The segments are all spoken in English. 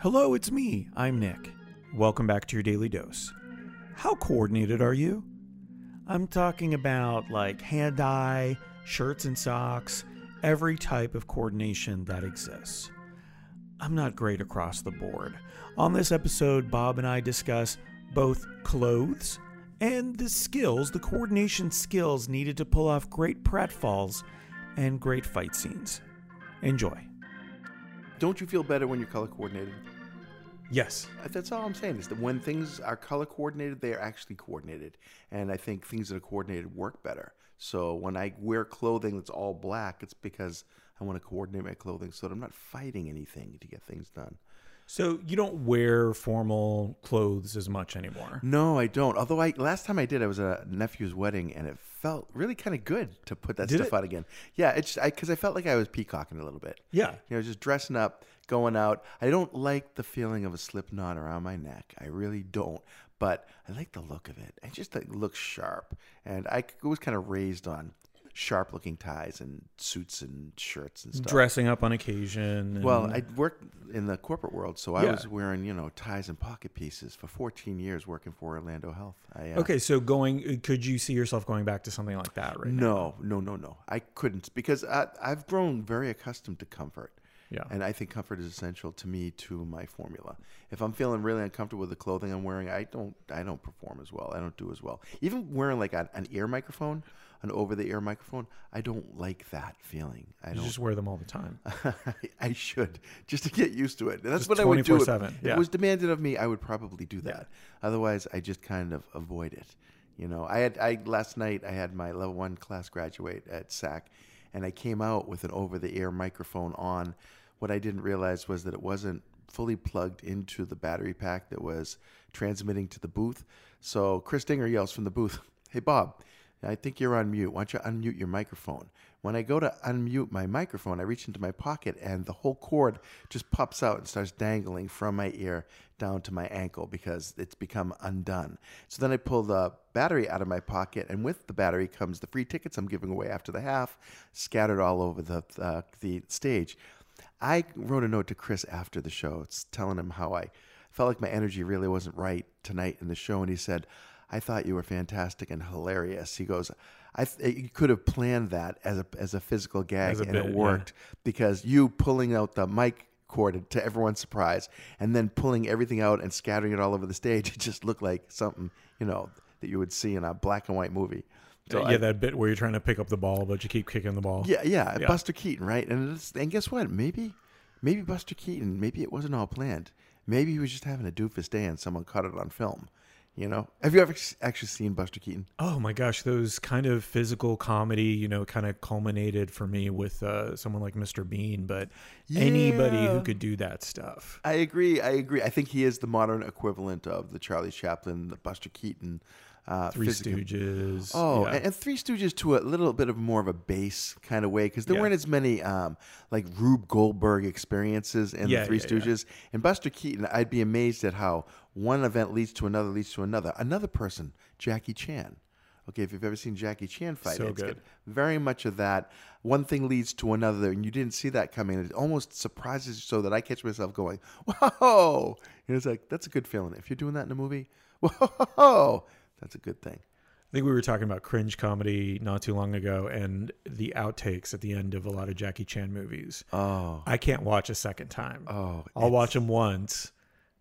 Hello, it's me. I'm Nick. Welcome back to your daily dose. How coordinated are you? I'm talking about like hand eye, shirts and socks, every type of coordination that exists. I'm not great across the board. On this episode, Bob and I discuss both clothes and the skills, the coordination skills needed to pull off great pratfalls and great fight scenes. Enjoy. Don't you feel better when you're color coordinated? Yes. Uh, That's all I'm saying is that when things are color coordinated, they are actually coordinated. And I think things that are coordinated work better. So when I wear clothing that's all black, it's because I want to coordinate my clothing so that I'm not fighting anything to get things done. So you don't wear formal clothes as much anymore. No, I don't. Although I last time I did, I was at a nephew's wedding, and it felt really kind of good to put that Did stuff it? out again. Yeah, it's just because I, felt like I was peacocking a little bit. Yeah. You know, just dressing up, going out. I don't like the feeling of a slip knot around my neck. I really don't. But I like the look of it. I just like, looks sharp. And I was kind of raised on sharp looking ties and suits and shirts and stuff. Dressing up on occasion. and- Well, I worked in the corporate world, so I Yeah. was wearing, you know, ties and pocket pieces for 14 years working for Orlando Health. I, uh, okay, so going, could you see yourself going back to something like that right now? No, no, no, no. I couldn't because I, I've grown very accustomed to comfort. Yeah. And I think comfort is essential to me to my formula. If I'm feeling really uncomfortable with the clothing I'm wearing, I don't I don't perform as well. I don't do as well. Even wearing like an, an ear microphone, an over the ear microphone, I don't like that feeling. I You don't just wear them all the time. I should just to get used to it. That's Just what I would do. If, 24/7, if it was demanded of me, I would probably do that. Otherwise, I just kind of avoid it. You know, I had I last night I had my level one class graduate at SAK, and I came out with an over the ear microphone on. What I didn't realize was that it wasn't fully plugged into the battery pack that was transmitting to the booth. So Chris Dinger yells from the booth, "Hey Bob, I think you're on mute. Why don't you unmute your microphone? When I go to unmute my microphone, I reach into my pocket and the whole cord just pops out and starts dangling from my ear down to my ankle because it's become undone. So then I pull the battery out of my pocket, and with the battery comes the free tickets I'm giving away after the half, scattered all over the uh, the stage. I wrote a note to Chris after the show, it's telling him how I felt like my energy really wasn't right tonight in the show, and he said, "I thought you were fantastic and hilarious." He goes, "I th- you could have planned that as a as a physical gag, a and bit, it yeah. worked because you pulling out the mic." cord to everyone's surprise and then pulling everything out and scattering it all over the stage it just looked like something you know that you would see in a black and white movie so yeah, I- that bit where you're trying to pick up the ball, but you keep kicking the ball. yeah, yeah, Yeah. Buster Keaton, right? And it's, and guess what? Maybe, maybe Buster Keaton, maybe it wasn't all planned. Maybe he was just having a doofus day and someone caught it on film. You know? Have you ever actually seen Buster Keaton? Oh my gosh, those kind of physical comedy, you know, kind of culminated for me with uh, someone like Mr. Bean, but anybody who could do that stuff. I agree. I agree. I think he is the modern equivalent of the Charlie Chaplin, the Buster Keaton, uh, Three physical- Stooges. Oh, yeah. and, and Three Stooges to a little bit of more of a base kind of way because there Yeah. weren't as many um, like Rube Goldberg experiences in Yeah, the Three. Stooges. And Buster Keaton, I'd be amazed at how one event leads to another, leads to another. Another person, Jackie Chan. Okay, if you've ever seen Jackie Chan fight, So it's good. very much of that. One thing leads to another, and you didn't see that coming. It almost surprises you so that I catch myself going, "Whoa!" And it's like that's a good feeling. If you're doing that in a movie, whoa, that's a good thing. I think we were talking about cringe comedy not too long ago and the outtakes at the end of a lot of Jackie Chan movies. Oh, I can't watch a second time. oh, I'll watch them once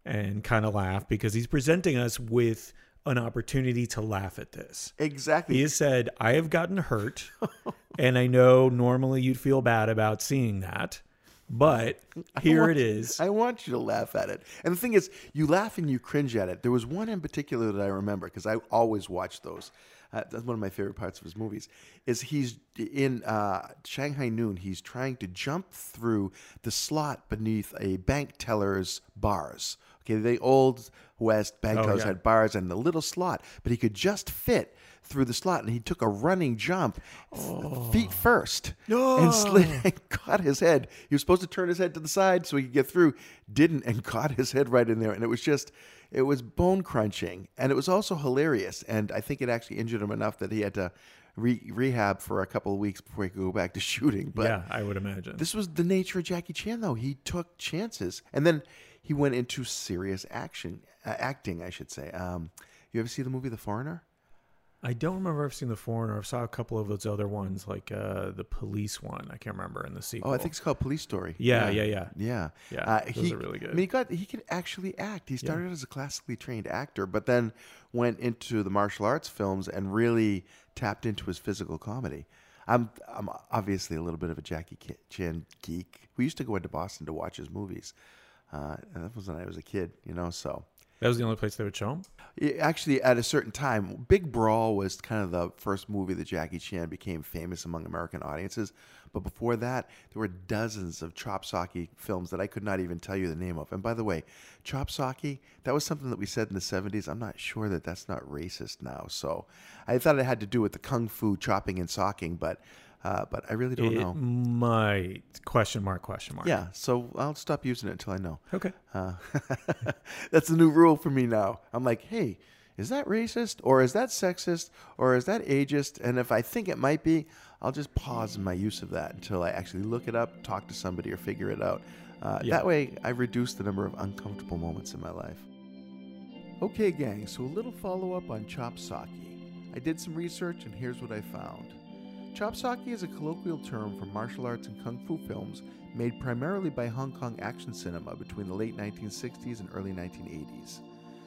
and kind of laugh because he's presenting us with an opportunity to laugh at this. exactly. He has said, I have gotten hurt, and I know normally you'd feel bad about seeing that, but here it is. I want you to laugh at it. And the thing is, you laugh and you cringe at it. There was one in particular that I remember because I always watch those. Uh, that's one of my favorite parts of his movies. Is he's in uh, Shanghai Noon. He's trying to jump through the slot beneath a bank teller's bars. Okay, the old West bank Oh, tellers yeah. had bars and the little slot, but he could just fit through the slot, and he took a running jump, f- feet first, and slid and caught his head. He was supposed to turn his head to the side so he could get through, didn't, and caught his head right in there. And it was just, it was bone crunching, and it was also hilarious. And I think it actually injured him enough that he had to re- rehab for a couple of weeks before he could go back to shooting. But yeah, I would imagine. this was the nature of Jackie Chan, though. He took chances, and then he went into serious action, uh, acting, I should say. Um, you ever see the movie The Foreigner? I don't remember if I've seen The Foreigner. I saw a couple of those other ones, like uh, the police one. I can't remember in the sequel. Oh, I think it's called Police Story. Yeah, yeah, yeah. Yeah, Yeah, Uh, those he, are really good. I mean, he got he could actually act. He started as a classically trained actor, but then went into the martial arts films and really tapped into his physical comedy. I'm I'm obviously a little bit of a Jackie Chan geek. We used to go into Boston to watch his movies. Uh, and that was when I was a kid, you know. So That was the only place they would show him. Yeah, Actually, at a certain time, Big Brawl was kind of the first movie that Jackie Chan became famous among American audiences. But before that, there were dozens of chop socky films that I could not even tell you the name of. And by the way, chop socky, that was something that we said in the 70s. I'm not sure that that's not racist now. So I thought it had to do with the kung fu chopping and socking, but uh, but I really don't it know. might question mark question mark. Yeah, so I'll stop using it until I know. Okay. Uh, that's a new rule for me now. I'm like, hey, is that racist or is that sexist or is that ageist? And if I think it might be, I'll just pause my use of that until I actually look it up, talk to somebody, or figure it out. Uh, Yeah. That way, I reduce the number of uncomfortable moments in my life. Okay, gang, so a little follow up on chop socky. I did some research and here's what I found. Chop socky is a colloquial term for martial arts and kung fu films made primarily by Hong Kong action cinema between the late 1960s and early 1980s.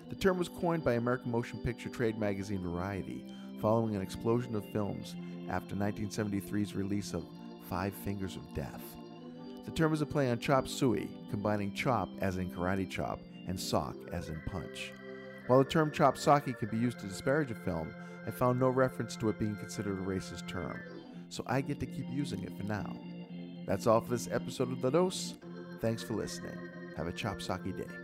The term was coined by American motion picture trade magazine Variety following an explosion of films after 1973's release of Five Fingers of Death. The term is a play on chop suey, combining chop as in karate chop and sock as in punch. While the term chop socky can be used to disparage a film, I found no reference to it being considered a racist term, so I get to keep using it for now. That's all for this episode of The Dose. Thanks for listening. Have a chop socky day.